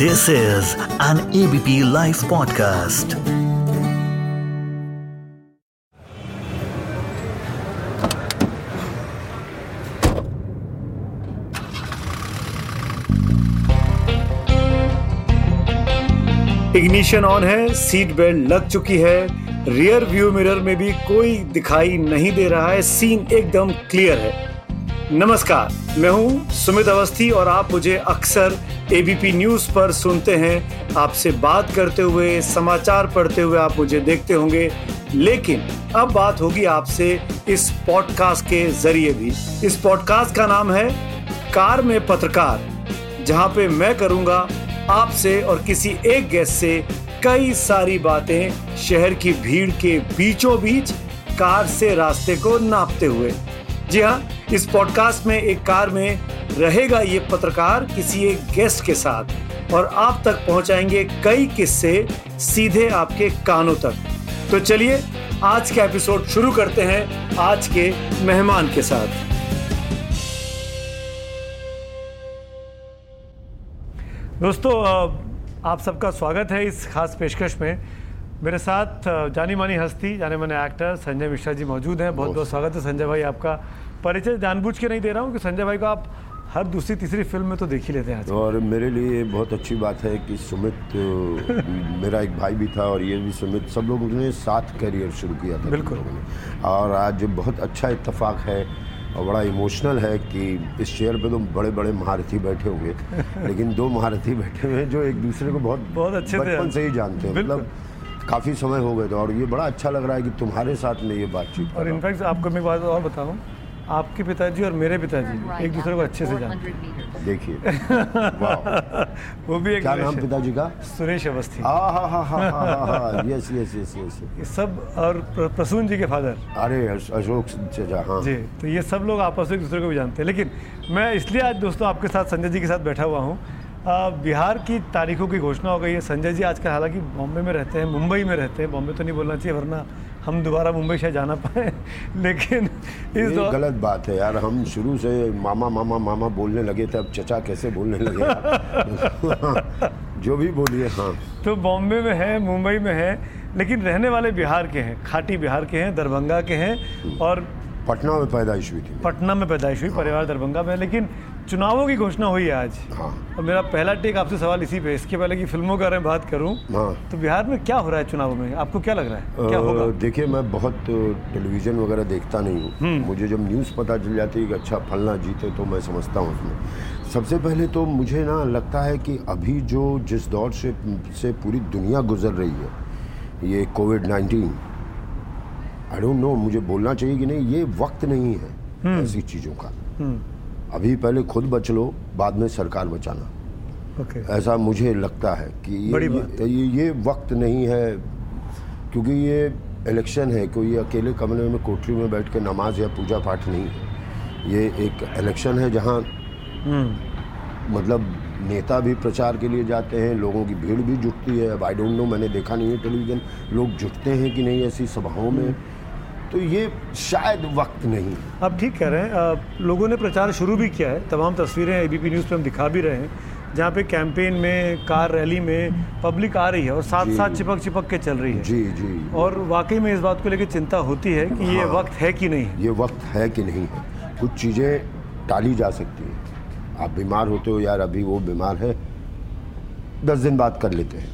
This is an ABP Life podcast. Ignition on है seat belt लग चुकी है रियर व्यू मिरर में भी कोई दिखाई नहीं दे रहा है सीन एकदम क्लियर है नमस्कार, मैं हूँ सुमित अवस्थी और आप मुझे अक्सर एबीपी न्यूज़ पर सुनते हैं। आपसे बात करते हुए, समाचार पढ़ते हुए आप मुझे देखते होंगे। लेकिन अब बात होगी आपसे इस पॉडकास्ट के ज़रिए भी। इस पॉडकास्ट का नाम है कार में पत्रकार, जहाँ पे मैं करूँगा आपसे और किसी एक गेस्ट से कई सारी बातें शहर की भीड़ के बीचों बीच कार से रास्ते को नापते हुए। जी हाँ इस पॉडकास्ट में एक कार में रहेगा ये पत्रकार किसी एक गेस्ट के साथ और आप तक पहुंचाएँगे कई किस्से सीधे आपके कानों तक। तो चलिए आज का एपिसोड शुरू करते हैं आज के मेहमान के साथ। दोस्तों आप सबका स्वागत है इस खास पेशकश में। मेरे साथ जानी मानी हस्ती जाने माने एक्टर संजय मिश्रा जी मौजूद हैं। बहुत बहुत स्वागत है संजय भाई आपका। परिचय जानबूझ के नहीं दे रहा हूँ कि संजय भाई को आप हर दूसरी तीसरी फ़िल्म में तो देख ही लेते हैं और मेरे लिए बहुत अच्छी बात है कि सुमित मेरा एक भाई भी था और ये भी सुमित सब लोगों ने साथ करियर शुरू किया था। बिल्कुल। ने। और आज बहुत अच्छा इत्तेफाक है और बड़ा इमोशनल है कि इस चेयर पे तो बड़े बड़े महारथी बैठे होंगे। लेकिन दो महारथी बैठे हुए हैं जो एक दूसरे को बहुत बहुत अच्छे बचपन से ही जानते हैं। मतलब काफ़ी समय हो गए थे और ये बड़ा अच्छा लग रहा है कि तुम्हारे साथ में ये बातचीत और इनफैक्ट आपको मैं बात और बताऊँ आपके पिताजी और मेरे पिताजी एक दूसरे को अच्छे से जानते हैं। देखिए वो भी एक क्या नाम पिताजी का? Suresh Awasthi. Yes yes yes yes सब और प्रसून जी के फादर। अरे अशोक हाँ। जी तो ये सब लोग आपस में एक दूसरे को भी जानते हैं। लेकिन मैं इसलिए आज दोस्तों आपके साथ संजय जी के साथ बैठा हुआ हूँ। बिहार की तारीखों की घोषणा हो गई है। संजय जी आजकल हालाँकि बॉम्बे में रहते हैं मुंबई में रहते हैं। बॉम्बे तो नहीं बोलना चाहिए वरना हम दोबारा मुंबई शायद जाना पाए लेकिन इस ये गलत बात है यार हम शुरू से मामा मामा मामा बोलने लगे थे अब चचा कैसे बोलने लगे? जो भी बोलिए हाँ। तो बॉम्बे में है मुंबई में है लेकिन रहने वाले बिहार के हैं खाटी बिहार के हैं दरभंगा के हैं और पटना में पैदाइश हुई थी। पटना में पैदाइश हुई हाँ। परिवार दरभंगा में लेकिन चुनावों की घोषणा हुई है आज। हाँ। और मेरा पहला टेक आपसे सवाल इसी पे इसके पहले की फ़िल्मों का मैं बात करूँ हाँ। तो बिहार में क्या हो रहा है चुनाव में? आपको क्या लग रहा है? क्या होगा? देखिए मैं बहुत टेलीविज़न वगैरह देखता नहीं हूँ। हम्म। मुझे जब न्यूज़ पता चल जाती है कि अच्छा फलना जीते तो मैं समझता हूँ उसमें। सबसे पहले तो मुझे ना लगता है कि अभी जो जिस दौर से से पूरी दुनिया गुजर रही है ये COVID nineteen I don't know मुझे बोलना चाहिए कि नहीं ये वक्त नहीं है हम्म। ऐसी चीज़ों का। हम्म। अभी पहले खुद बच लो बाद में सरकार बचाना। ओके ऐसा मुझे लगता है कि ये, ये, ये ये वक्त नहीं है क्योंकि ये इलेक्शन है कोई अकेले कमरे में कोठरी में बैठ के नमाज़ या पूजा पाठ नहीं है। ये एक इलेक्शन है जहाँ हम्म। मतलब नेता भी प्रचार के लिए जाते हैं लोगों की भीड़ भी जुटती है। अब आई डोंट नो मैंने देखा नहीं है टेलीविज़न। लोग जुटते हैं कि नहीं ऐसी सभाओं में? तो ये शायद वक्त नहीं आप ठीक कह रहे हैं। लोगों ने प्रचार शुरू भी किया है। तमाम तस्वीरें ए एबीपी न्यूज़ पे हम दिखा भी रहे हैं जहाँ पे कैंपेन में कार रैली में पब्लिक आ रही है और साथ साथ चिपक चिपक के चल रही है। जी जी। और वाकई में इस बात को लेकर चिंता होती है कि हाँ, ये वक्त है कि नहीं ये वक्त है कि नहीं है। कुछ चीज़ें टाली जा सकती हैं। आप बीमार होते हो यार अभी वो बीमार है दस दिन बाद कर लेते हैं।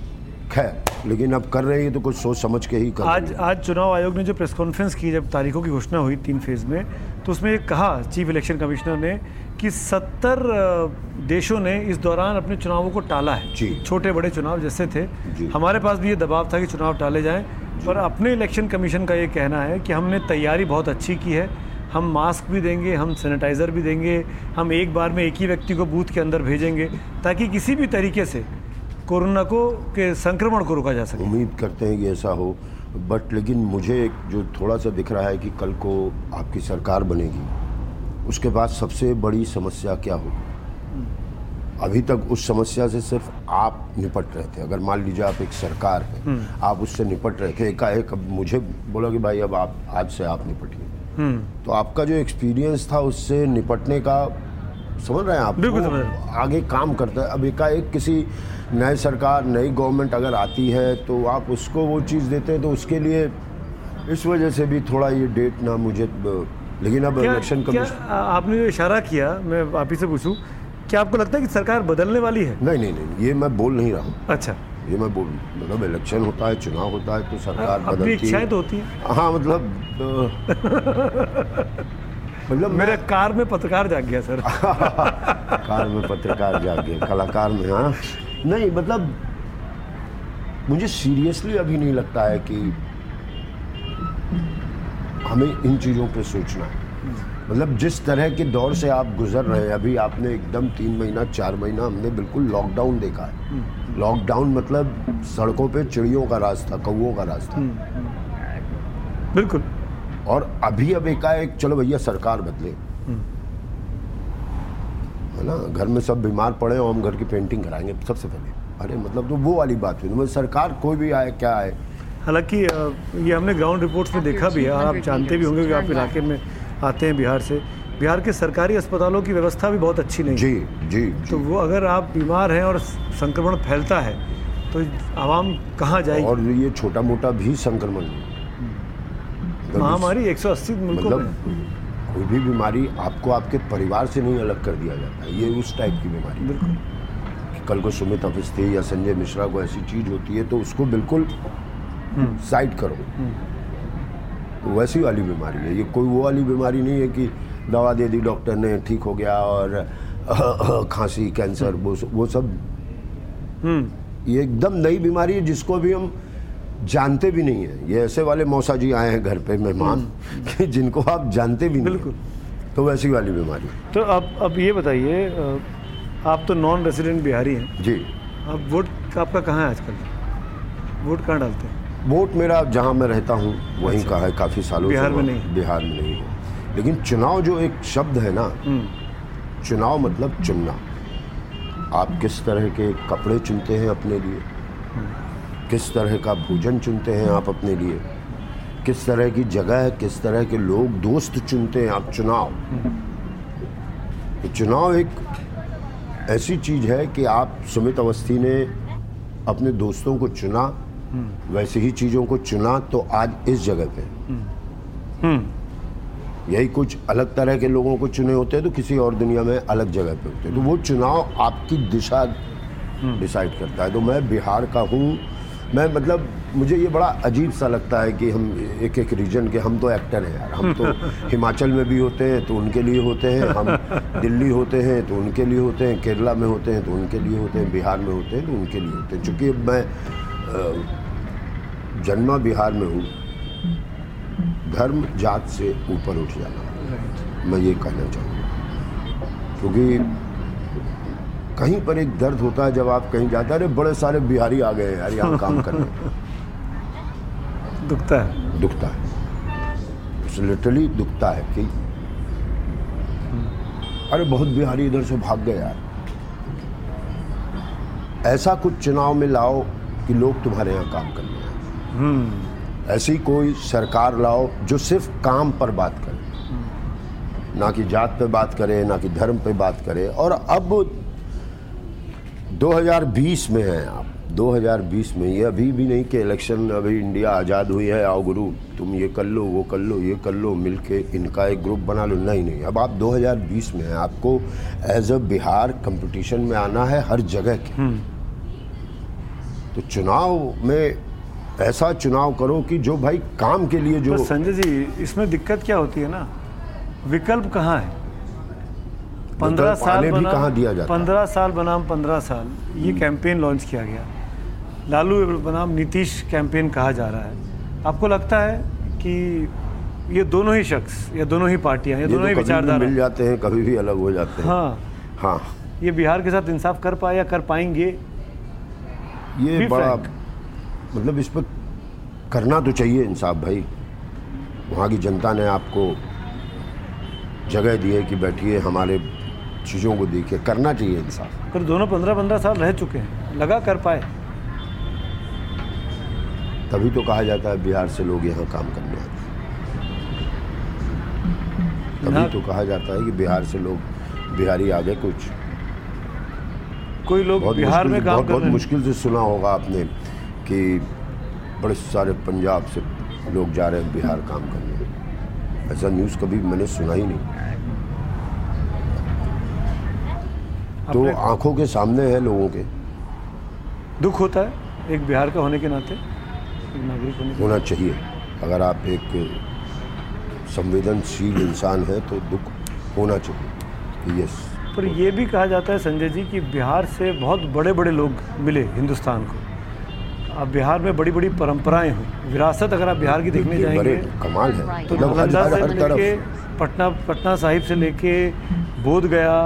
खैर। लेकिन अब कर रहे हैं तो कुछ सोच समझ के ही कर आज आज चुनाव आयोग ने जो प्रेस कॉन्फ्रेंस की जब तारीखों की घोषणा हुई तीन फ़ेज़ में तो उसमें ये कहा चीफ इलेक्शन कमिश्नर ने कि 70 देशों ने इस दौरान अपने चुनावों को टाला है। जी। छोटे बड़े चुनाव जैसे थे। हमारे पास भी ये दबाव था कि चुनाव टाले जाएँ। पर अपने इलेक्शन कमीशन का ये कहना है कि हमने तैयारी बहुत अच्छी की है। हम मास्क भी देंगे हम सैनिटाइज़र भी देंगे हम एक बार में एक ही व्यक्ति को बूथ के अंदर भेजेंगे ताकि किसी भी तरीके से कोरोना को के संक्रमण को रोका जा सके। उम्मीद करते हैं कि ऐसा हो बट लेकिन मुझे जो थोड़ा सा दिख रहा है कि कल को आपकी सरकार बनेगी उसके बाद सबसे बड़ी समस्या क्या होगी? अभी तक उस समस्या से सिर्फ़ आप निपट रहे थे। अगर मान लीजिए आप एक सरकार है हम्म। आप उससे निपट रहे थे एकाएक अब मुझे बोला कि भाई अब आप आज से आप निपटिए। हम्म। तो आपका जो एक्सपीरियंस था उससे निपटने का समझ रहे हैं आप? बिल्कुल समझ आगे काम करता है। अब एकाएक किसी नए सरकार नई गवर्नमेंट अगर आती है तो आप उसको वो चीज़ देते हैं तो उसके लिए इस वजह से भी थोड़ा ये डेट ना मुझे लेकिन अब इलेक्शन कमीशन आपने जो इशारा किया मैं आप ही से पूछूँ क्या आपको लगता है कि सरकार बदलने वाली है? नहीं नहीं नहीं ये मैं बोल नहीं रहा हूँ। अच्छा। ये मैं बोल मतलब इलेक्शन होता है चुनाव होता है तो सरकार बदलती है। तो होती है। हाँ मतलब मतलब मेरे कार में पत्रकार जाग गया सर। कार में पत्रकार जाग गया कलाकार में हाँ? नहीं मतलब मुझे सीरियसली अभी नहीं लगता है कि हमें इन चीज़ों पे सोचना है। मतलब जिस तरह के दौर से आप गुजर रहे हैं अभी आपने एकदम तीन महीना चार महीना हमने बिल्कुल लॉकडाउन देखा है। लॉकडाउन मतलब सड़कों पे चिड़ियों का रास्ता कौओं का राज था। बिल्कुल। और अभी अब एकाएक चलो भैया सरकार बदले। है ना? घर में सब बीमार पड़े और हम घर की पेंटिंग कराएँगे सबसे पहले। अरे मतलब तो वो वाली बात हुई मतलब सरकार कोई भी आए क्या आए? हालाँकि ये हमने ग्राउंड रिपोर्ट्स में देखा भी है और आप जानते भी होंगे कि आप इलाके में आते हैं बिहार से। बिहार के सरकारी अस्पतालों की व्यवस्था भी बहुत अच्छी नहीं है। जी जी तो वो अगर आप बीमार हैं और संक्रमण फैलता है तो आवाम कहाँ जाएगी? और ये छोटा मोटा भी संक्रमण महामारी 180 मुल्कों मतलब में। कोई भी बीमारी आपको आपके परिवार से नहीं अलग कर दिया जाता है। ये उस टाइप की बीमारी बिल्कुल। कल को सुमित अवस्थी या संजय मिश्रा को ऐसी चीज़ होती है तो उसको बिल्कुल साइड करो। तो वैसी वाली बीमारी है। ये कोई वो वाली बीमारी नहीं है कि दवा दे दी डॉक्टर ने ठीक हो गया और खांसी कैंसर वो वो सब। हम्म। ये एकदम नई बीमारी है जिसको भी हम जानते भी नहीं है। ये ऐसे वाले मौसा जी आए हैं घर पे मेहमान कि जिनको आप जानते भी नहीं बिल्कुल। तो वैसी वाली बीमारी। तो अब अब ये बताइए आप तो नॉन रेजिडेंट बिहारी हैं। जी। अब वोट आपका कहाँ है आजकल? वोट कहाँ डालते हैं? वोट मेरा जहाँ मैं रहता हूँ वहीं अच्छा। का है काफ़ी सालों बिहार में नहीं? बिहार में नहीं है। लेकिन चुनाव जो एक शब्द है ना हम्म। चुनाव मतलब चुनना। आप किस तरह के कपड़े चुनते हैं अपने लिए? किस तरह का भोजन चुनते हैं आप अपने लिए? किस तरह की जगह किस तरह के लोग दोस्त चुनते हैं आप? चुनाव। तो चुनाव एक ऐसी चीज़ है कि आप सुमित अवस्थी ने अपने दोस्तों को चुना वैसे ही चीज़ों को चुना तो आज इस जगह पे। हम्म। यही कुछ अलग तरह के लोगों को चुने होते हैं तो किसी और दुनिया में अलग जगह पे होते हैं। तो वो चुनाव आपकी दिशा डिसाइड करता है। तो मैं बिहार का हूँ मैं मतलब मुझे ये बड़ा अजीब सा लगता है कि हम एक एक रीजन के हम तो एक्टर हैं यार। हम तो हिमाचल में भी होते हैं तो उनके लिए होते हैं। हम दिल्ली होते हैं तो उनके लिए होते हैं। केरला में होते हैं तो उनके लिए होते हैं। बिहार में होते हैं तो उनके लिए होते हैं। चूँकि मैं जन्मा बिहार में हूँ। धर्म जात से ऊपर उठ जाना। मैं ये कहना चाहूँगा। क्योंकि कहीं पर एक दर्द होता है जब आप कहीं जाते हैं अरे बड़े सारे बिहारी आ गए यार यहाँ काम करने। दुखता है। दुखता है। लिटरली दुखता है कि अरे बहुत बिहारी इधर से भाग गए यार। ऐसा कुछ चुनाव में लाओ कि लोग तुम्हारे यहाँ काम करने आए हम्म। ऐसी कोई सरकार लाओ जो सिर्फ़ काम पर बात करे। ना कि जात पे बात करे ना कि धर्म पे बात करे। और अब 2020 में है आप। 2020 में ये अभी भी नहीं कि इलेक्शन अभी इंडिया आज़ाद हुई है आओ गुरु तुम ये कर लो वो कर लो ये कर लो मिलके इनका एक ग्रुप बना लो। नहीं नहीं अब आप 2020 में हैं आपको एज अ बिहार कंपटीशन में आना है हर जगह के। तो चुनाव में ऐसा चुनाव करो कि जो भाई काम के लिए जो संजय जी इसमें दिक्कत क्या होती है ना? विकल्प कहाँ है? पंद्रह साल भी कहाँ दिया जाता पंद्रह साल बनाम पंद्रह साल ये कैंपेन लॉन्च किया गया। लालू बनाम नीतीश कैंपेन कहा जा रहा है। आपको लगता है कि ये दोनों ही शख्स या दोनों ही पार्टियाँ या ये दोनों ही तो विचारधारा मिल जाते हैं कभी भी अलग हो जाते हैं। हाँ। हाँ। ये बिहार के साथ इंसाफ कर पाए या कर पाएँगे? ये बड़ा मतलब इस पर करना तो चाहिए इंसाफ भाई। वहाँ की जनता ने आपको जगह दी है कि बैठिए हमारे चीज़ों को देखिए करना चाहिए इंसाफ पर दोनों पंद्रह पंद्रह साल रह चुके हैं लगा कर पाए। तभी तो कहा जाता है बिहार से लोग यहाँ काम करने आते हैं। तभी तो कहा जाता है कि बिहार से लोग बिहारी आ गए कुछ। कोई लोग बिहार में काम बहुत, बहुत मुश्किल से सुना होगा आपने कि बड़े सारे पंजाब से लोग जा रहे हैं बिहार काम करने। ऐसा न्यूज़ कभी मैंने सुना ही नहीं। तो आँखों के सामने है लोगों के। दुख होता है एक बिहार का होने के नाते एक नागरिक होने होना चाहिए। अगर आप एक संवेदनशील इंसान है तो दुख होना चाहिए। यस पर ये भी कहा जाता है संजय जी कि बिहार से बहुत बड़े बड़े लोग मिले हिंदुस्तान को। अब बिहार में बड़ी बड़ी परंपराएँ हुई विरासत अगर आप बिहार की देखने जाएँगे कमाल है। तो नालंदा से लेके पटना पटना साहिब से लेके बोध गया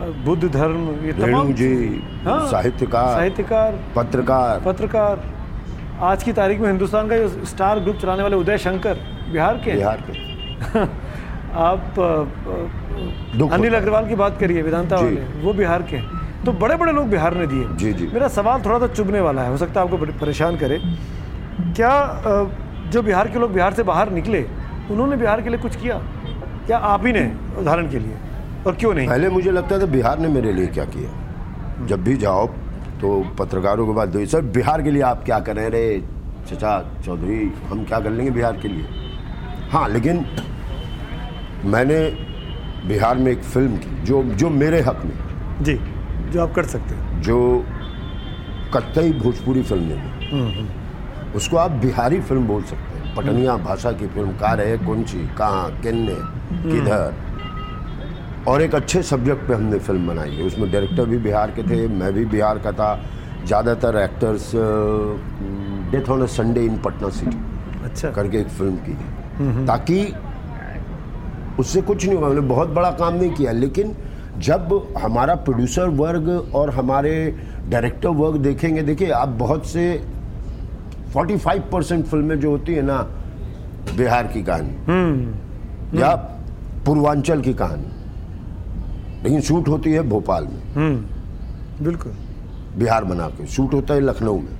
बुद्ध धर्म ये तमाम जी हाँ, साहित्यकार साहित्यकार पत्रकार। पत्रकार। आज की तारीख में हिंदुस्तान का जो स्टार ग्रुप चलाने वाले उदय शंकर बिहार के बिहार के। आप अनिल अग्रवाल की बात करिए वेदांता। वाले वो बिहार के हैं। तो बड़े बड़े लोग बिहार ने दिए। जी, जी। मेरा सवाल थोड़ा सा चुभने वाला है हो सकता है आपको परेशान करे। क्या जो बिहार के लोग बिहार से बाहर निकले उन्होंने बिहार के लिए कुछ किया? क्या आप ही ने उदाहरण के लिए? और क्यों नहीं? पहले मुझे लगता था बिहार ने मेरे लिए क्या किया। जब भी जाओ तो पत्रकारों के बाद दो सर बिहार के लिए आप क्या कर रहे हैं रे? चचा चौधरी हम क्या कर लेंगे बिहार के लिए? हाँ लेकिन मैंने बिहार में एक फ़िल्म की जो जो मेरे हक में। जी जो आप कर सकते हैं। जो कत्तई भोजपुरी फ़िल्म नहीं उसको आप बिहारी फ़िल्म बोल सकते हैं। पटनिया भाषा की फ़िल्म का रहे कौन सी? कहाँ? किन्ने किधर? और एक अच्छे सब्जेक्ट पे हमने फ़िल्म बनाई है। उसमें डायरेक्टर भी बिहार के थे मैं भी बिहार का था। ज़्यादातर actors death on a Sunday in Patna city अच्छा। करके एक फ़िल्म की है ताकि उससे कुछ नहीं हुआ मैंने बहुत बड़ा काम नहीं किया। लेकिन जब हमारा प्रोड्यूसर वर्ग और हमारे डायरेक्टर वर्ग देखेंगे देखिए आप बहुत से 45 परसेंट फ़िल्में जो होती है ना बिहार की कहानी। या पूर्वांचल की कहानी। लेकिन शूट होती है भोपाल में। बिल्कुल। बिहार बना के शूट होता है लखनऊ में।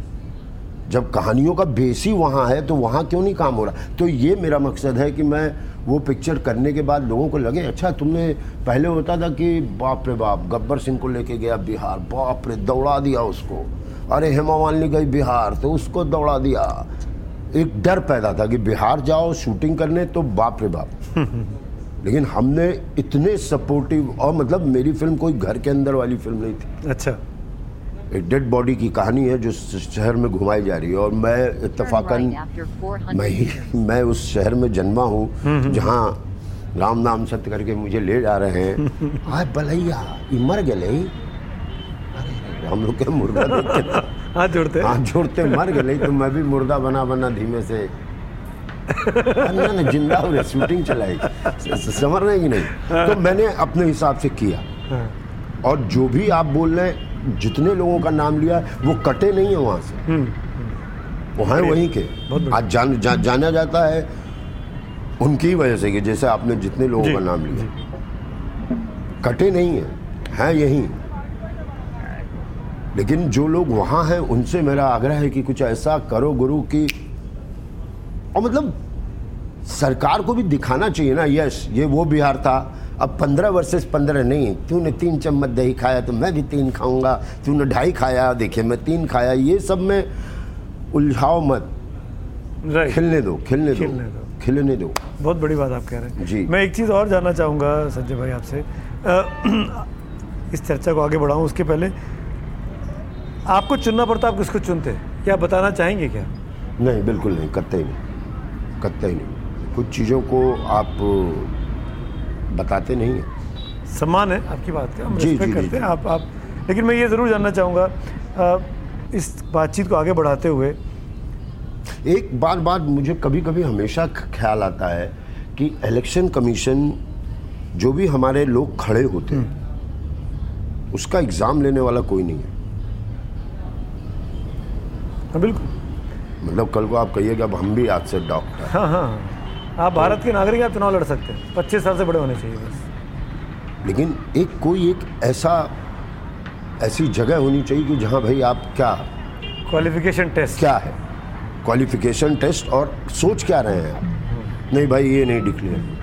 जब कहानियों का बेस ही वहाँ है तो वहाँ क्यों नहीं काम हो रहा? तो ये मेरा मकसद है कि मैं वो पिक्चर करने के बाद लोगों को लगे अच्छा तुमने पहले होता था कि बाप रे बाप गब्बर सिंह को लेके गया बिहार बाप रे दौड़ा दिया उसको। अरे हेमा मालिनी गई बिहार तो उसको दौड़ा दिया। एक डर पैदा था कि बिहार जाओ शूटिंग करने तो बाप रे बाप। लेकिन हमने इतने सपोर्टिव और मतलब मेरी फ़िल्म कोई घर के अंदर वाली फ़िल्म नहीं थी। अच्छा। एक डेड बॉडी की कहानी है जो शहर में घुमाई जा रही है और मैं इत्तेफाकन मैं ही मैं उस शहर में जन्मा हूँ जहाँ राम नाम सत्य करके मुझे ले जा रहे हैं। आय बलैया ये मर गए हम लोग के मुर्दा हाथ जोड़ते हाथ जोड़ते मर गए तो मैं भी मुर्दा बना बना धीमे से ना ना ज़िंदा हो शूटिंग चलाई। समझ रहे कि नहीं? तो मैंने अपने हिसाब से किया। हाँ, और जो भी आप बोल रहे हैं जितने लोगों का नाम लिया वो कटे नहीं है वहाँ से। वो हैं वहीं के। आज जान, जा, जाना जाता है उनकी वजह से कि जैसे आपने जितने लोगों का नाम लिया। कटे नहीं है हैं यहीं। लेकिन जो लोग वहाँ हैं उनसे मेरा आग्रह है कि कुछ ऐसा करो गुरु की और मतलब सरकार को भी दिखाना चाहिए ना यस ये वो बिहार था अब पंद्रह वर्सेस पंद्रह नहीं तूने तीन चम्मच दही खाया तो मैं भी तीन खाऊँगा? तूने ढाई खाया? देखिए मैं तीन खाया ये सब में उलझाओ मत। खिलने दो खिलने दो खिलने दो। खिलने दो। बहुत बड़ी बात आप कह रहे हैं। जी। मैं एक चीज़ और जानना चाहूँगा संजय भाई आपसे। इस चर्चा को आगे बढ़ाऊँ उसके पहले आपको चुनना पड़ता आप किसको चुनते? क्या बताना चाहेंगे क्या? नहीं बिल्कुल नहीं कत्ते नहीं। कत्ते नहीं। कुछ चीज़ों को आप बताते नहीं हैं। सम्मान है आपकी बात का हम जी, जी, जी, करते हैं आप आप लेकिन मैं ये ज़रूर जानना चाहूँगा इस बातचीत को आगे बढ़ाते हुए। एक बार बार मुझे कभी कभी हमेशा ख्याल आता है कि इलेक्शन कमीशन जो भी हमारे लोग खड़े होते हैं उसका एग्ज़ाम लेने वाला कोई नहीं है। हाँ बिल्कुल। मतलब कल को आप कहिएगा अब हम भी आज से डॉक्टर हाँ। हाँ हाँ। आप भारत के नागरिक आप चुनाव लड़ सकते हैं। पच्चीस साल से बड़े होने चाहिए बस। लेकिन एक कोई एक ऐसा ऐसी जगह होनी चाहिए कि जहाँ भाई आप क्या क्वालिफिकेशन टेस्ट क्या है? क्वालिफिकेशन टेस्ट और सोच क्या रहे हैं? आप नहीं भाई ये नहीं डिक्लेयर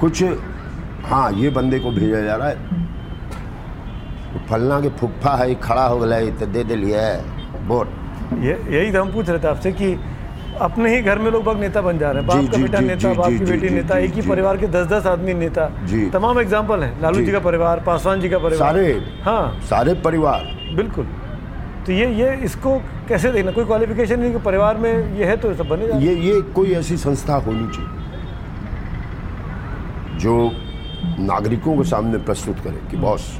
कुछ हाँ ये बंदे को भेजा जा रहा है। फलना के फुफ्फा है खड़ा हो गया है तो दे दिलिए वोट ये यही तो हम पूछ रहे थे आपसे कि अपने ही घर में लोग बाग नेता बन जा रहे हैं। बाप का बेटा नेता बाप की बेटी नेता एक ही परिवार के दस दस आदमी नेता। तमाम एग्ज़ाम्पल हैं। लालू जी। जी का परिवार पासवान जी का परिवार। सारे। हाँ। सारे परिवार। बिल्कुल। तो ये ये इसको कैसे देखना? कोई क्वालिफिकेशन नहीं कि परिवार में ये है तो सब बनेगा ये ये कोई ऐसी संस्था होनी चाहिए जो नागरिकों के सामने प्रस्तुत करे कि बॉस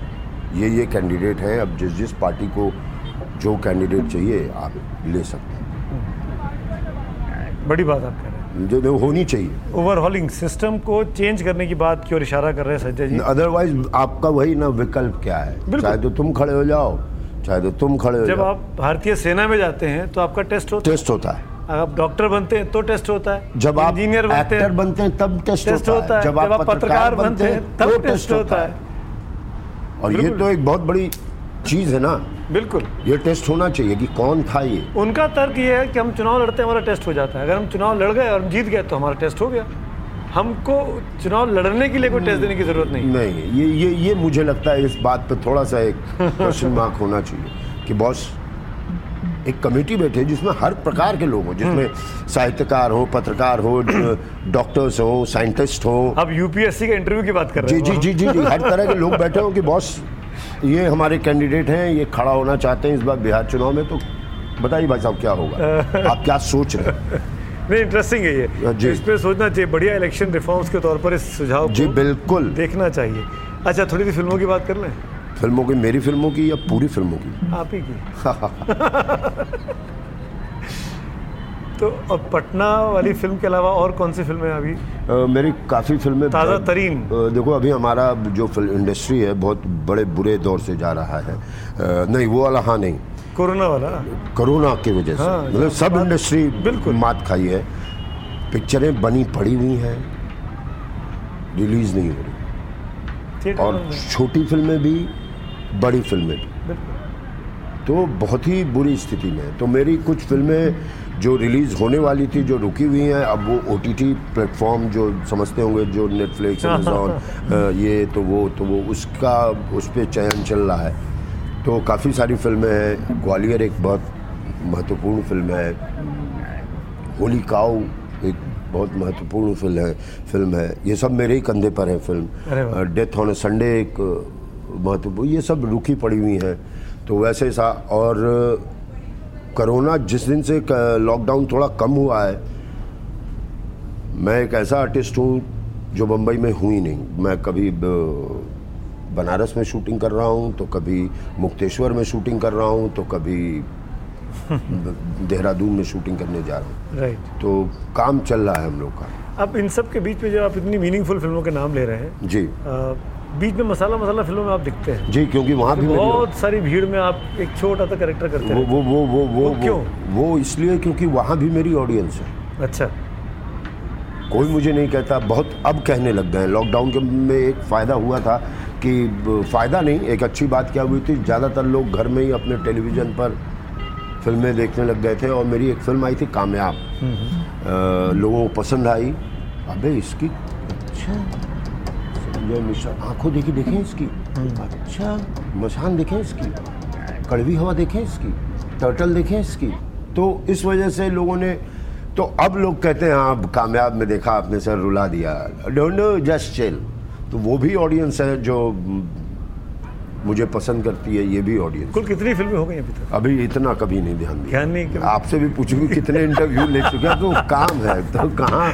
ये ये कैंडिडेट हैं अब जिस जिस पार्टी को जो कैंडिडेट चाहिए आप ले सकते हैं। बड़ी बात आप कह रहे हैं। जो होनी चाहिए। ओवरहॉलिंग सिस्टम को चेंज करने की बात की ओर इशारा कर रहे हैं संजय जी। अदरवाइज़ आपका वही ना विकल्प क्या है? चाहे तो तुम खड़े हो जाओ चाहे तो तुम खड़े हो जब आप भारतीय सेना में जाते हैं तो आपका टेस्ट होता टेस्ट होता है। आप डॉक्टर बनते हैं तो टेस्ट होता है। जब आप इंजीनियर बनते हैं बनते हैं तब टेस्ट, टेस्ट होता है। जब आप पत्रकार बनते हैं तब तो टेस्ट होता है। और ये तो एक बहुत बड़ी चीज़ है ना बिल्कुल। ये टेस्ट होना चाहिए कि कौन था ये। उनका तर्क ये है कि हम चुनाव लड़ते हैं हमारा टेस्ट हो जाता है। अगर हम चुनाव लड़ गए और हम जीत गए तो हमारा टेस्ट हो गया। हमको चुनाव लड़ने के लिए कोई टेस्ट देने की ज़रूरत नहीं। नहीं ये ये ये मुझे लगता है इस बात पे थोड़ा सा एक क्वेश्चन मार्क होना चाहिए कि बॉस एक कमेटी बैठे जिसमें हर प्रकार के लोग हों जिसमें साहित्यकार हो पत्रकार हो डॉक्टर्स हो साइंटिस्ट हो। अब यूपीएससी के इंटरव्यू की बात कर रहे हैं। जी जी जी जी हर तरह के लोग बैठे हो कि बॉस ये हमारे कैंडिडेट हैं ये खड़ा होना चाहते हैं इस बार बिहार चुनाव में तो बताइए भाई साहब क्या होगा? आप क्या सोच रहे हैं? नहीं इंटरेस्टिंग है ये। जी। इस पर सोचना चाहिए बढ़िया इलेक्शन रिफॉर्म्स के तौर पर इस सुझाव जी को बिल्कुल। देखना चाहिए। अच्छा थोड़ी सी फ़िल्मों की बात कर लें। फ़िल्मों की मेरी फ़िल्मों की या पूरी फ़िल्मों की? आप ही की। तो अब पटना वाली फ़िल्म के अलावा और कौन सी फ़िल्में अभी? अ, मेरी काफ़ी फ़िल्में ताज़ा तरीन। देखो अभी हमारा जो फ़िल्म इंडस्ट्री है बहुत बड़े बुरे दौर से जा रहा है। अ, नहीं वो वाला हाँ नहीं। कोरोना वाला? कोरोना की वजह से। हाँ, मतलब सब इंडस्ट्री बिल्कुल। मात खाई है। पिक्चरें बनी पड़ी हुई हैं। रिलीज़ नहीं हो रही। और छोटी फ़िल्में भी बड़ी फ़िल्में भी। तो बहुत ही बुरी स्थिति में तो मेरी कुछ फ़िल्में जो रिलीज़ होने वाली थी जो रुकी हुई हैं अब वो ओ टी टी प्लेटफॉर्म जो समझते होंगे जो नेटफ्लिक्स अमेजोन ये तो वो तो वो उसका उस पर चयन चल रहा है। तो काफ़ी सारी फ़िल्में हैं। ग्वालियर एक बहुत महत्वपूर्ण फ़िल्म है। होली काऊ एक बहुत महत्वपूर्ण फ़िल्म है फ़िल्म है। ये सब मेरे ही कंधे पर है फ़िल्म। डेथ ऑन संडे एक महत्वपूर्ण ये सब रुकी पड़ी हुई हैं। तो वैसे सा और कोरोना जिस दिन से लॉकडाउन थोड़ा कम हुआ है मैं एक ऐसा आर्टिस्ट हूँ जो बम्बई में हुई नहीं। मैं कभी बनारस में शूटिंग कर रहा हूँ तो कभी मुक्तेश्वर में शूटिंग कर रहा हूँ तो कभी देहरादून में शूटिंग करने जा रहा हूँ। राइट तो काम चल रहा है हम लोग का। अब इन सब के बीच में जब आप इतनी मीनिंगफुल फ़िल्मों के नाम ले रहे हैं जी। अ, बीच में मसाला मसाला फ़िल्मों में आप दिखते हैं। जी क्योंकि वहाँ भी बहुत सारी भीड़ में आप एक छोटा सा करेक्टर करते हैं। वो वो वो वो वो क्यों? वो, वो इसलिए क्योंकि वहाँ भी मेरी ऑडियंस है। अच्छा। कोई मुझे नहीं कहता बहुत अब कहने लग गए हैं। लॉकडाउन के में एक फ़ायदा हुआ था कि फ़ायदा नहीं एक अच्छी बात क्या हुई थी? ज़्यादातर लोग घर में ही अपने टेलीविज़न पर फ़िल्में देखने लग गए थे और मेरी एक फ़िल्म आई थी कामयाब। लोगों को पसंद आई। अबे इसकी अच्छा। संजय मिश्रा आँखों देखी देखें इसकी। अच्छा मशान देखें इसकी। कड़वी हवा देखें इसकी। टर्टल देखें इसकी। तो इस वजह से लोगों ने तो अब लोग कहते हैं हाँ अब कामयाब में देखा आपने सर रुला दिया। डोंट नो जस्ट चिल तो वो भी ऑडियंस है जो मुझे पसंद करती है ये भी ऑडियंस कुल कितनी फ़िल्में हो गई अभी तक? अभी इतना कभी नहीं ध्यान दिया। ध्यान नहीं आपसे भी पूछूँगी कितने इंटरव्यू ले चुके हैं? तो काम है तो कहाँ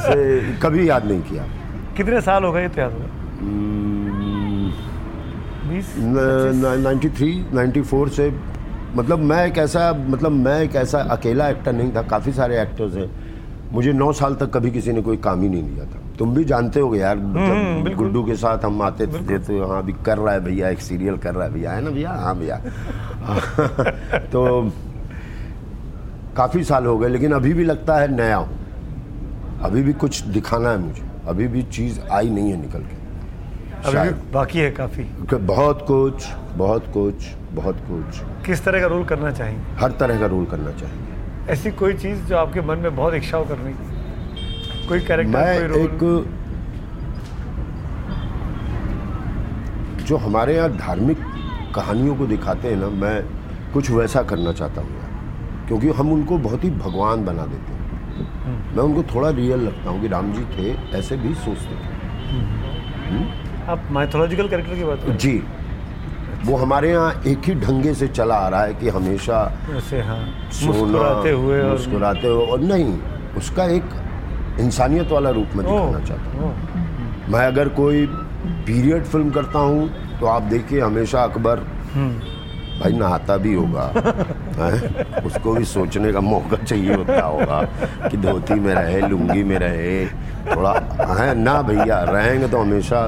से कभी याद नहीं किया। कितने साल हो गए हम्म, बीस नाइन्टी थ्री नाइन्टी फोर से मतलब मैं एक ऐसा मतलब मैं एक ऐसा अकेला एक्टर नहीं था काफ़ी सारे एक्टर्स हैं। मुझे नौ साल तक कभी किसी ने कोई काम ही नहीं दिया था। तुम भी जानते हो यार जब गुड्डू के साथ हम आते थे तो हाँ अभी कर रहा है भैया एक सीरियल कर रहा है भैया है ना भैया? हाँ भैया। तो काफ़ी साल हो गए लेकिन अभी भी लगता है नया हूँ। अभी भी कुछ दिखाना है मुझे। अभी भी चीज़ आई नहीं है निकल के। अभी बाकी है काफ़ी। बहुत कुछ बहुत कुछ बहुत कुछ। किस तरह का रोल करना चाहेंगे? हर तरह का रोल करना चाहिए ऐसी कोई चीज़ जो आपके मन में बहुत इच्छा हो करने की कोई कैरेक्टर मैं कोई रोल एक जो हमारे यहाँ धार्मिक कहानियों को दिखाते हैं ना मैं कुछ वैसा करना चाहता हूँ क्योंकि हम उनको बहुत ही भगवान बना देते हैं। मैं उनको थोड़ा रियल लगता हूँ कि राम जी थे ऐसे भी सोचते थे। आप माइथोलॉजिकल कैरेक्टर की बात जी। वो हमारे यहाँ एक ही ढंगे से चला आ रहा है कि हमेशा ऐसे हाँ। मुस्कुराते हुए और मुस्कुराते हुए और नहीं उसका एक इंसानियत वाला रूप में दिखाना चाहता हूँ। मैं अगर कोई पीरियड फ़िल्म करता हूँ तो आप देखिए हमेशा अकबर भाई नहाता भी होगा। हैं? उसको भी सोचने का मौका चाहिए होता होगा कि धोती में रहे लुंगी में रहे थोड़ा है? ना भैया रहेंगे तो हमेशा।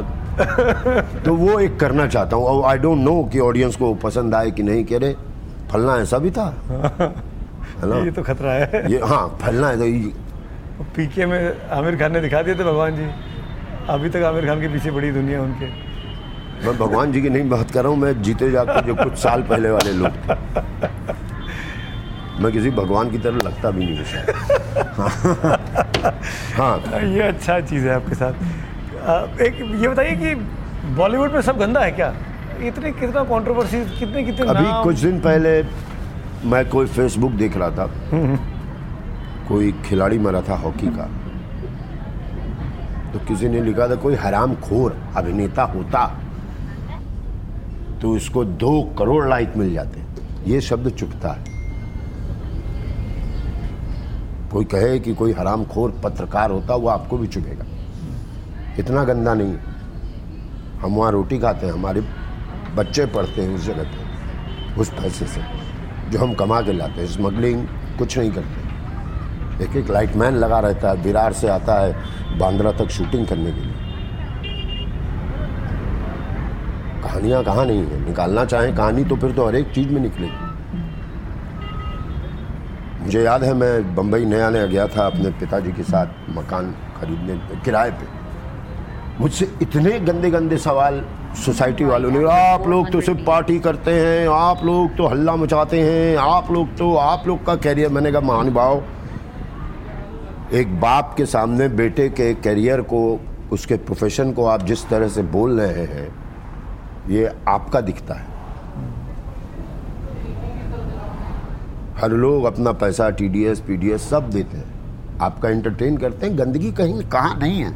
तो वो एक करना चाहता हूँ। आई डोंट नो कि ऑडियंस को पसंद आए कि नहीं कह रहे। फलना ऐसा भी था। है ना? ये तो खतरा है। ये हाँ फलना है तो ये- पीके में आमिर खान ने दिखा दिए थे भगवान जी। अभी तक आमिर खान के पीछे बड़ी दुनिया उनके। मैं भगवान जी की नहीं बात कर रहा हूँ मैं जीते जागते जो कुछ साल पहले वाले लोग थे। मैं किसी भगवान की तरह लगता भी नहीं मुझे हाँ। ये अच्छा चीज़ है आपके साथ। एक ये बताइए कि बॉलीवुड में सब गंदा है क्या? इतने कितना कंट्रोवर्सी कितने कितने अभी नाम कुछ दिन पहले मैं कोई फेसबुक देख रहा था। कोई खिलाड़ी मरा था हॉकी का। तो किसी ने लिखा था कोई हराम खोर अभिनेता होता तो इसको दो करोड़ लाइक मिल जाते। ये शब्द चुपता है। कोई कहे कि कोई हराम खोर पत्रकार होता, वो आपको भी चुभेगा। इतना गंदा नहीं। है हम वहाँ रोटी खाते हैं, हमारे बच्चे पढ़ते हैं उस जगह पे, उस पैसे से, जो हम कमा के लाते हैं। स्मगलिंग कुछ नहीं करते। एक एक लाइटमैन लगा रहता है, विरार से आता है बांद्रा तक शूटिंग करने के लिए। कहानियाँ कहाँ नहीं है? निकालना चाहें, कहानी तो फिर तो हर एक चीज़ में निकलेगी। मुझे याद है, मैं बम्बई नया नया गया था अपने पिताजी के साथ मकान खरीदने, किराए पे। मुझसे इतने गंदे गंदे सवाल सोसाइटी वालों ने, आप लोग तो सिर्फ़ पार्टी करते हैं, आप लोग तो हल्ला मचाते हैं, आप लोग तो आप लोग का कैरियर मैंने कहा महानुभाव एक बाप के सामने बेटे के कैरियर को, उसके प्रोफेशन को आप जिस तरह से बोल रहे हैं, ये आपका दिखता है। हर लोग अपना पैसा टीडीएस पीडीएस सब देते हैं। आपका एंटरटेन करते हैं गंदगी कहीं कहाँ नहीं है।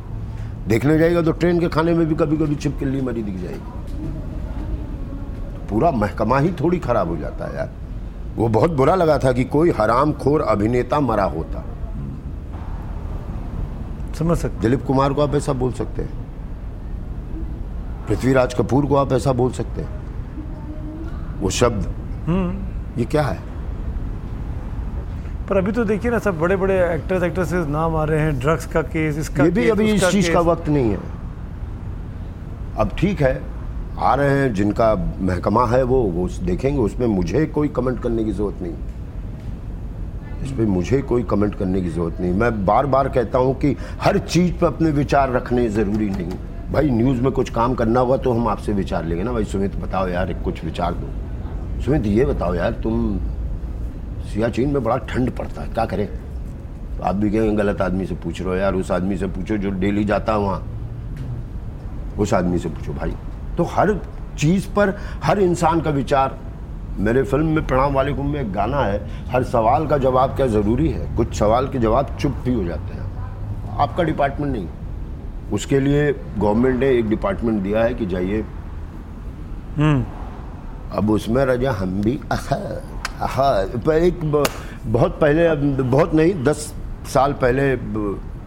देखने जाएगा तो ट्रेन के खाने में भी कभी कभी छिपकली मरी दिख जाएगी। पूरा महकमा ही थोड़ी खराब हो जाता है यार। वो बहुत बुरा लगा था कि कोई हराम खोर अभिनेता मरा होता। समझ सकते दिलीप कुमार को आप ऐसा बोल सकते हैं। पृथ्वीराज कपूर को आप ऐसा बोल सकते हैं। वो शब्द ये क्या है? पर अभी तो देखिए ना सब बड़े बड़े एक्टर्स एक्ट्रेसेस नाम आ रहे हैं ड्रग्स का केस इसका ये भी केस, अभी इस चीज़ का वक्त नहीं है। अब ठीक है आ रहे हैं जिनका महकमा है वो वो देखेंगे उसमें मुझे कोई कमेंट करने की ज़रूरत नहीं। इस पर मुझे कोई कमेंट करने की ज़रूरत नहीं। मैं बार बार कहता हूँ कि हर चीज़ पर अपने विचार रखने ज़रूरी नहीं। भाई न्यूज़ में कुछ काम करना होगा तो हम आपसे विचार लेंगे ना। भाई सुमित बताओ यार कुछ विचार दो। सुमित ये बताओ यार तुम सियाचिन में बड़ा ठंड पड़ता है क्या करें? तो आप भी कहेंगे गलत आदमी से पूछ रहे हो यार उस आदमी से पूछो जो डेली जाता है वहाँ। उस आदमी से पूछो भाई। तो हर चीज़ पर हर इंसान का विचार। मेरे फ़िल्म में प्रणाम वाले कुंभ में एक गाना है हर सवाल का जवाब क्या ज़रूरी है? कुछ सवाल के जवाब चुप भी हो जाते हैं। आपका डिपार्टमेंट नहीं। उसके लिए गवर्नमेंट ने एक डिपार्टमेंट दिया है कि जाइए। अब उसमें रजा हम भी हाँ पर एक बहुत पहले बहुत नहीं दस साल पहले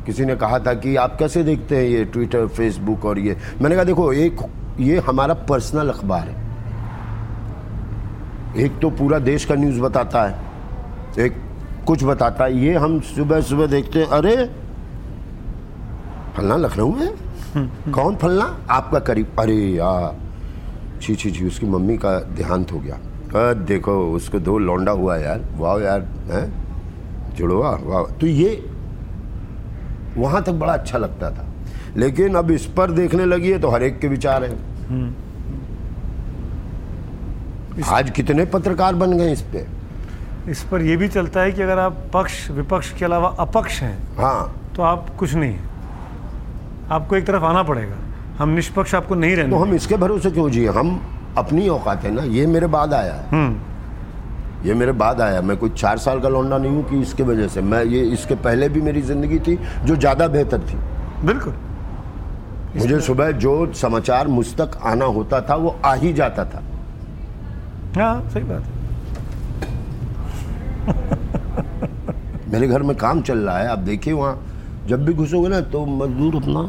किसी ने कहा था कि आप कैसे देखते हैं ये ट्विटर फेसबुक और ये? मैंने कहा देखो एक ये हमारा पर्सनल अखबार है। एक तो पूरा देश का न्यूज़ बताता है एक कुछ बताता है ये हम सुबह सुबह देखते हैं अरे फलना लखनऊ में? कौन फलना? आपका करीब अरे यार छी छी छी उसकी मम्मी का देहांत हो गया। अ, देखो उसको दो लौंडा हुआ यार। वाह यार हैं? जुड़वा वाह तो ये वहाँ तक बड़ा अच्छा लगता था। लेकिन अब इस पर देखने लगी है तो हर एक के विचार हैं। आज कितने पत्रकार बन गए इस पे? इस पर यह भी चलता है कि अगर आप पक्ष विपक्ष के अलावा अपक्ष हैं हाँ। तो आप कुछ नहीं। है आपको एक तरफ़ आना पड़ेगा। हम निष्पक्ष आपको नहीं तो रहने हम इसके भरोसे क्यों जिए? हम अपनी औकात है ना ये मेरे बाद आया। है हम्म। ये मेरे बाद आया। मैं कोई चार साल का लौंडा नहीं हूँ कि इसके वजह से। मैं ये इसके पहले भी मेरी ज़िंदगी थी जो ज़्यादा बेहतर थी। बिल्कुल। मुझे सुबह जो समाचार मुझ तक आना होता था वो आ ही जाता था। हाँ सही बात है। मेरे घर में काम चल रहा है आप देखिए वहाँ। जब भी घुसोगे ना तो मजदूर अपना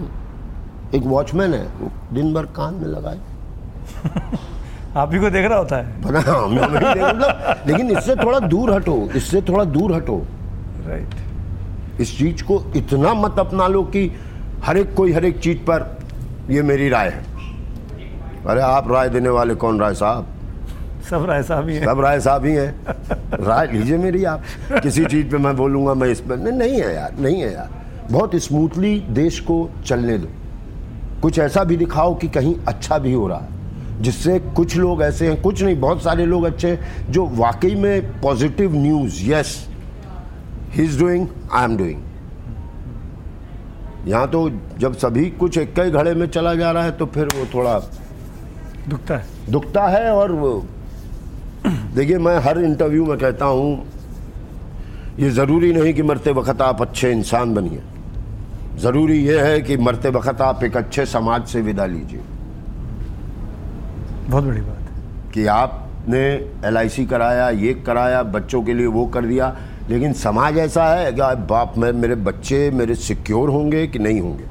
एक वॉचमैन है वो दिन भर कान में लगाए। आप ही को देख रहा होता है? पता है, मैं नहीं देख- मतलब लेकिन इससे थोड़ा दूर हटो इससे थोड़ा दूर हटो। राइट इस चीज़ को इतना मत अपना लो कि हर एक कोई हर एक चीज़ पर ये मेरी राय है। अरे आप राय देने वाले कौन राय साहब? सब राय साहब ही है। सब राय साहब ही हैं। राय लीजिए मेरी आप। किसी चीज़ पे मैं बोलूँगा मैं इस पर नहीं, नहीं है यार नहीं है यार। बहुत स्मूथली देश को चलने दो। कुछ ऐसा भी दिखाओ कि कहीं अच्छा भी हो रहा है। जिससे कुछ लोग ऐसे हैं कुछ नहीं बहुत सारे लोग अच्छे हैं जो वाकई में positive news yes he is doing I am doing यहाँ तो जब सभी कुछ एक ही घड़े में चला जा रहा है तो फिर वो थोड़ा दुखता है। दुखता है और देखिए मैं हर इंटरव्यू में कहता हूँ ये ज़रूरी नहीं कि मरते वक्त आप अच्छे इंसान बनिए। ज़रूरी ये है कि मरते वक्त आप एक अच्छे समाज से विदा लीजिए। बहुत बड़ी बात है। कि आपने एलआईसी कराया ये कराया बच्चों के लिए वो कर दिया। लेकिन समाज ऐसा है कि बाप मैं मेरे बच्चे मेरे सिक्योर होंगे कि नहीं होंगे?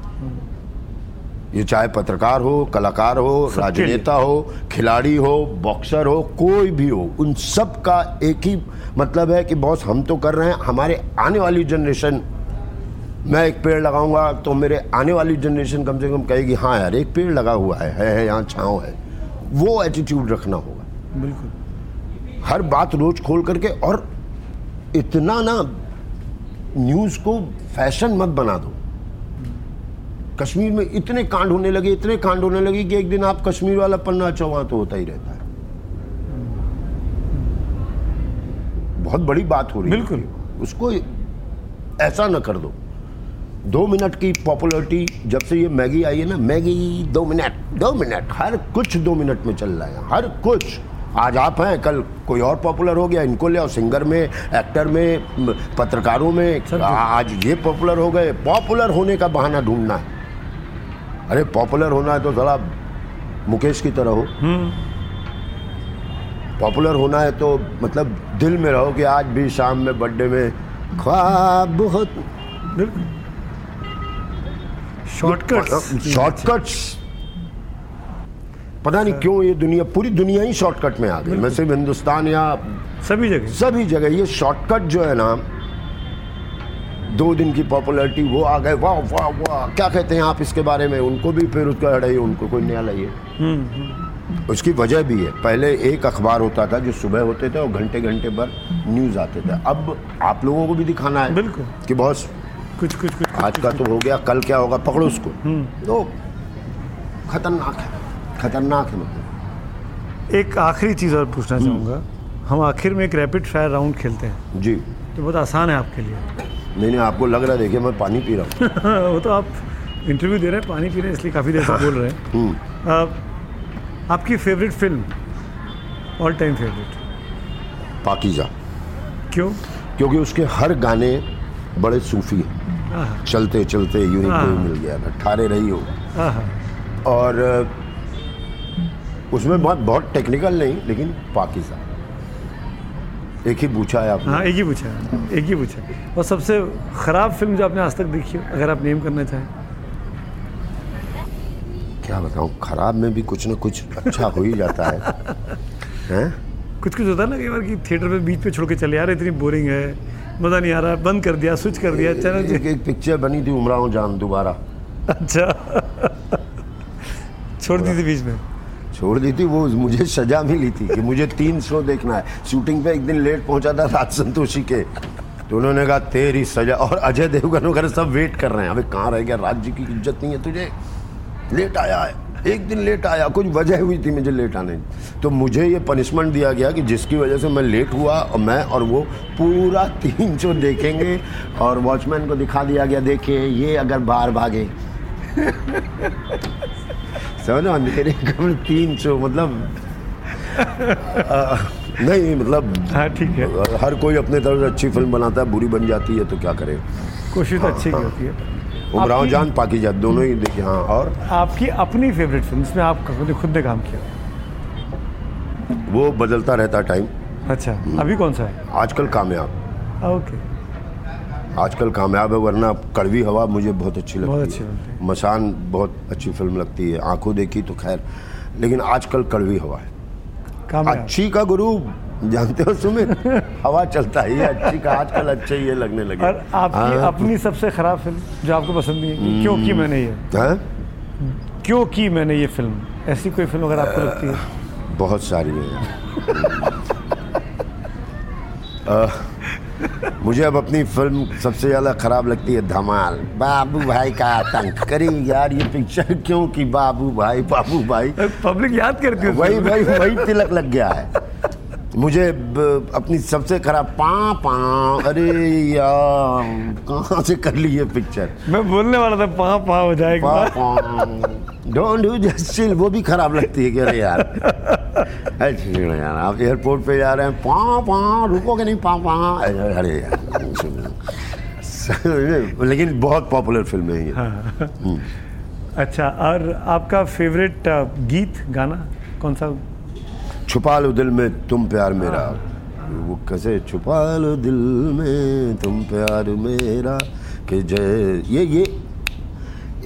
ये चाहे पत्रकार हो कलाकार हो राजनेता हो खिलाड़ी हो बॉक्सर हो कोई भी हो उन सब का एक ही मतलब है कि बॉस हम तो कर रहे हैं। हमारे आने वाली जनरेशन मैं एक पेड़ लगाऊँगा तो मेरे आने वाली जनरेशन कम से कम कहेगी हाँ यार एक पेड़ लगा हुआ है है, है यहाँ छाँव है। वो एटीट्यूड रखना होगा। बिल्कुल। हर बात रोज खोल करके और इतना ना न्यूज़ को फ़ैशन मत बना दो। कश्मीर में इतने कांड होने लगे इतने कांड होने लगे कि एक दिन आप कश्मीर वाला पन्ना वहाँ तो होता ही रहता है। बहुत बड़ी बात हो रही है। बिल्कुल। उसको ऐसा ना कर दो। दो मिनट की पॉपुलरिटी जब से ये मैगी आई है ना मैगी दो मिनट दो मिनट हर कुछ दो मिनट में चल रहा है हर कुछ। आज आप हैं कल कोई और पॉपुलर हो गया इनको ले आओ सिंगर में एक्टर में पत्रकारों में आज ये पॉपुलर हो गए पॉपुलर होने का बहाना ढूंढना है। अरे पॉपुलर होना है तो जरा मुकेश की तरह हो। पॉपुलर होना है तो मतलब दिल में रहो कि आज भी शाम में बर्थडे में ख्वाब बहुत शॉर्टकट्स शॉर्टकट्स पता नहीं क्यों ये दुनिया पूरी दुनिया ही शॉर्टकट में आ गई। मैं सिर्फ़ हिंदुस्तान या सभी जगह। सभी जगह ये शॉर्टकट जो है ना दो दिन की पॉपुलैरिटी वो आ गए। वाह वाह वाह क्या कहते हैं आप इसके बारे में? उनको भी फिर उसका हटाइए उनको कोई नया लाइए। उसकी वजह भी है। पहले एक अखबार होता था जो सुबह होते थे और घंटे घंटे पर न्यूज़ आते थे। अब आप लोगों को भी दिखाना है बिल्कुल। कि बॉस कुछ कुछ कुछ आज का तो हो गया कल क्या होगा पकड़ो उसको। तो खतरनाक है खतरनाक है मतलब। एक आखिरी चीज़ और पूछना चाहूँगा। हम आखिर में एक रैपिड फायर राउंड खेलते हैं। जी। तो बहुत आसान है आपके लिए। नहीं नहीं आपको लग रहा है देखिए मैं पानी पी रहा हूँ। वो तो आप इंटरव्यू दे रहे हैं पानी पी रहे हैं इसलिए काफ़ी देर से बोल रहे हैं। हम्म। आ, आपकी favourite film all time favourite Pakeezah. क्यों? क्योंकि उसके हर गाने बड़े सूफी हैं। चलते चलते यूँ ही हाँ। कोई मिल गया था ठारे रही हो। और उसमें बहुत बहुत टेक्निकल नहीं लेकिन पाकिजा एक ही पूछा है आपने? हाँ एक ही पूछा है, एक ही पूछा और सबसे ख़राब फ़िल्म जो आपने आज तक देखी हो अगर आप नेम करना चाहें। क्या बताऊँ खराब में भी कुछ ना कुछ अच्छा हो ही जाता है। हैं? कुछ कुछ होता है ना कई बार कि थिएटर पे बीच पे छोड़ के चले यार इतनी बोरिंग है। मज़ा नहीं आ रहा बंद कर दिया स्विच कर दिया चैनल एक, एक पिक्चर बनी थी उमराव जान दोबारा। अच्छा। छोड़ दी थी बीच में। छोड़ दी थी वो मुझे सजा मिली थी कि मुझे तीन शो देखना है। शूटिंग पे एक दिन लेट पहुँचा था राज संतोषी के तो उन्होंने कहा तेरी सजा और अजय देवगन वगैरह सब वेट कर रहे हैं। अबे कहाँ रह गया? राज्य की इज़्ज़त नहीं है तुझे। लेट आया है। एक दिन लेट आया कुछ वजह हुई थी मुझे लेट आने की। तो मुझे ये पनिशमेंट दिया गया कि जिसकी वजह से मैं लेट हुआ और मैं और वो पूरा तीन शो देखेंगे और वॉचमैन को दिखा दिया गया देखिए ये अगर बाहर भागे समझ हो? अंधेरे कमरे तीन सौ मतलब आ, नहीं मतलब हाँ ठीक है हर कोई अपने तरफ़ से अच्छी फ़िल्म बनाता है बुरी बन जाती है तो क्या करे कोशिश तो अच्छी की होती है उमराव जान पाकी जात दोनों ही देखिए हाँ और? आपकी अपनी फेवरेट फ़िल्म जिसमें आप खुद ने- काम किया। वो बदलता रहता टाइम अच्छा अभी कौन सा है? आजकल कामयाब। ओके। आजकल कामयाब है वरना कड़वी हवा मुझे बहुत अच्छी लगती बहुत अच्छी लगती मसान बहुत अच्छी फ़िल्म लगती है। आँखों देखी तो खैर लेकिन आजकल कड़वी हवा है। अच्छी का गुरु जानते हो सुमित? हवा चलता ही अच्छी का आजकल अच्छे ही है लगने लगे। और आपकी हाँ, अपनी सबसे खराब फ़िल्म जो आपको पसंद नहीं है क्यों की मैंने ये हाँ? क्यों की मैंने ये फ़िल्म। ऐसी कोई फ़िल्म अगर आपको लगती है? बहुत सारी है मुझे अब अपनी फ़िल्म सबसे ज़्यादा खराब लगती है धमाल। बाबू भाई का आतंक। करी यार ये पिक्चर क्यों की बाबू भाई बाबू भाई? पब्लिक याद करती है वही भाई वही तिलक लग गया है। मुझे अपनी सबसे खराब पा पा अरे यार कहाँ से कर ली ये पिक्चर मैं बोलने वाला था पा पा हो जाएगा पा डोंट डू जस्ट चिल वो भी खराब लगती है कि अरे यार। अच्छी नहीं यार आप एयरपोर्ट पे जा रहे हैं पा पा रुकोगे नहीं पा पा। अरे यार लेकिन बहुत पॉपुलर फ़िल्म है ये। अच्छा और आपका फेवरेट गीत गाना कौन सा छुपा लो दिल में तुम प्यार मेरा। वो कैसे छुपा लो दिल में तुम प्यार मेरा। कि जय ये ये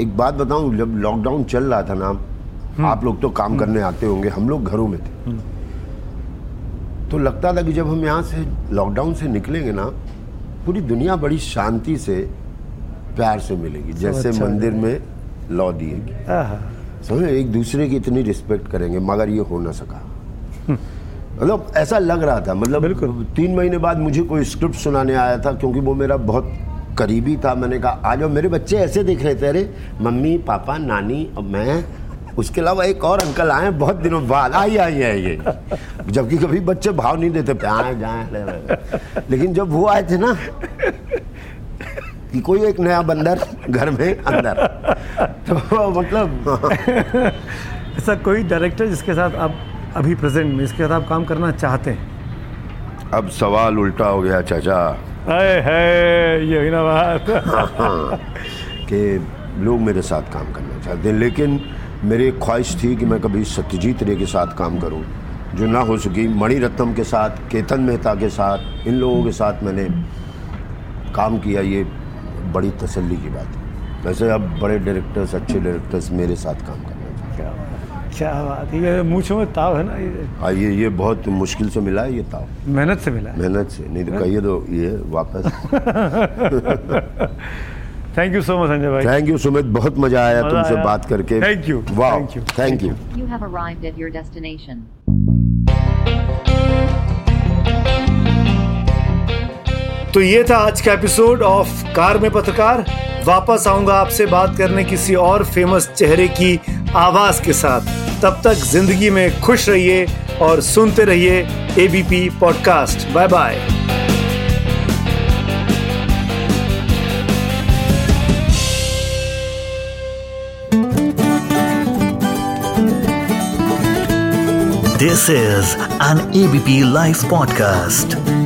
एक बात बताऊँ जब लॉकडाउन चल रहा था ना आप लोग तो काम करने आते होंगे हम लोग घरों में थे। तो लगता था कि जब हम यहाँ से लॉकडाउन से निकलेंगे ना पूरी दुनिया बड़ी शांति से प्यार से मिलेगी जैसे अच्छा मंदिर में लौ दिएगी आहा, समझे एक दूसरे की इतनी रिस्पेक्ट करेंगे मगर ये हो ना सका। मतलब ऐसा लग रहा था मतलब तीन महीने बाद मुझे कोई स्क्रिप्ट सुनाने आया था क्योंकि वो मेरा बहुत करीबी था। मैंने कहा आज मेरे बच्चे ऐसे देख रहे थे अरे मम्मी पापा नानी और मैं उसके अलावा एक और अंकल आए बहुत दिनों बाद। आई आई आइए जबकि कभी बच्चे भाव नहीं देते आए जाए। लेकिन जब वो आए थे ना कि कोई एक नया बंदर घर में अंदर तो मतलब ऐसा कोई डायरेक्टर जिसके साथ आप अभी प्रेजेंट में इसके साथ आप काम करना चाहते हैं। अब सवाल उल्टा हो गया चाचा। अरे है ये ना बात। कि लोग मेरे साथ काम करना चाहते हैं लेकिन मेरी एक ख्वाहिश थी कि मैं कभी सत्यजीत रे के साथ काम करूँ जो ना हो सकी मणि रत्नम के साथ केतन मेहता के साथ इन लोगों के साथ मैंने काम किया ये बड़ी तसल्ली की बात है। वैसे अब बड़े डायरेक्टर्स अच्छे डायरेक्टर्स मेरे साथ काम बात क्या बात है ये मूछों में ताव है ना ये हैं आ, ये ये बहुत मुश्किल से मिला है ये ताव। मेहनत से मिला मेहनत से नहीं तो कहिए तो ये वापस। Thank you so much Sanjay भाई। थैंक यू सुमित बहुत मज़ा आया तुमसे बात करके। You. वाह Thank you. Thank you You have arrived at your destination. तो ये था आज का एपिसोड ऑफ़ कार में पत्रकार। वापस आऊँगा आपसे बात करने किसी और फ़ेमस चेहरे की आवाज़ के साथ। तब तक ज़िंदगी में खुश रहिए और सुनते रहिए ABP podcast bye bye This is an ABP Life podcast.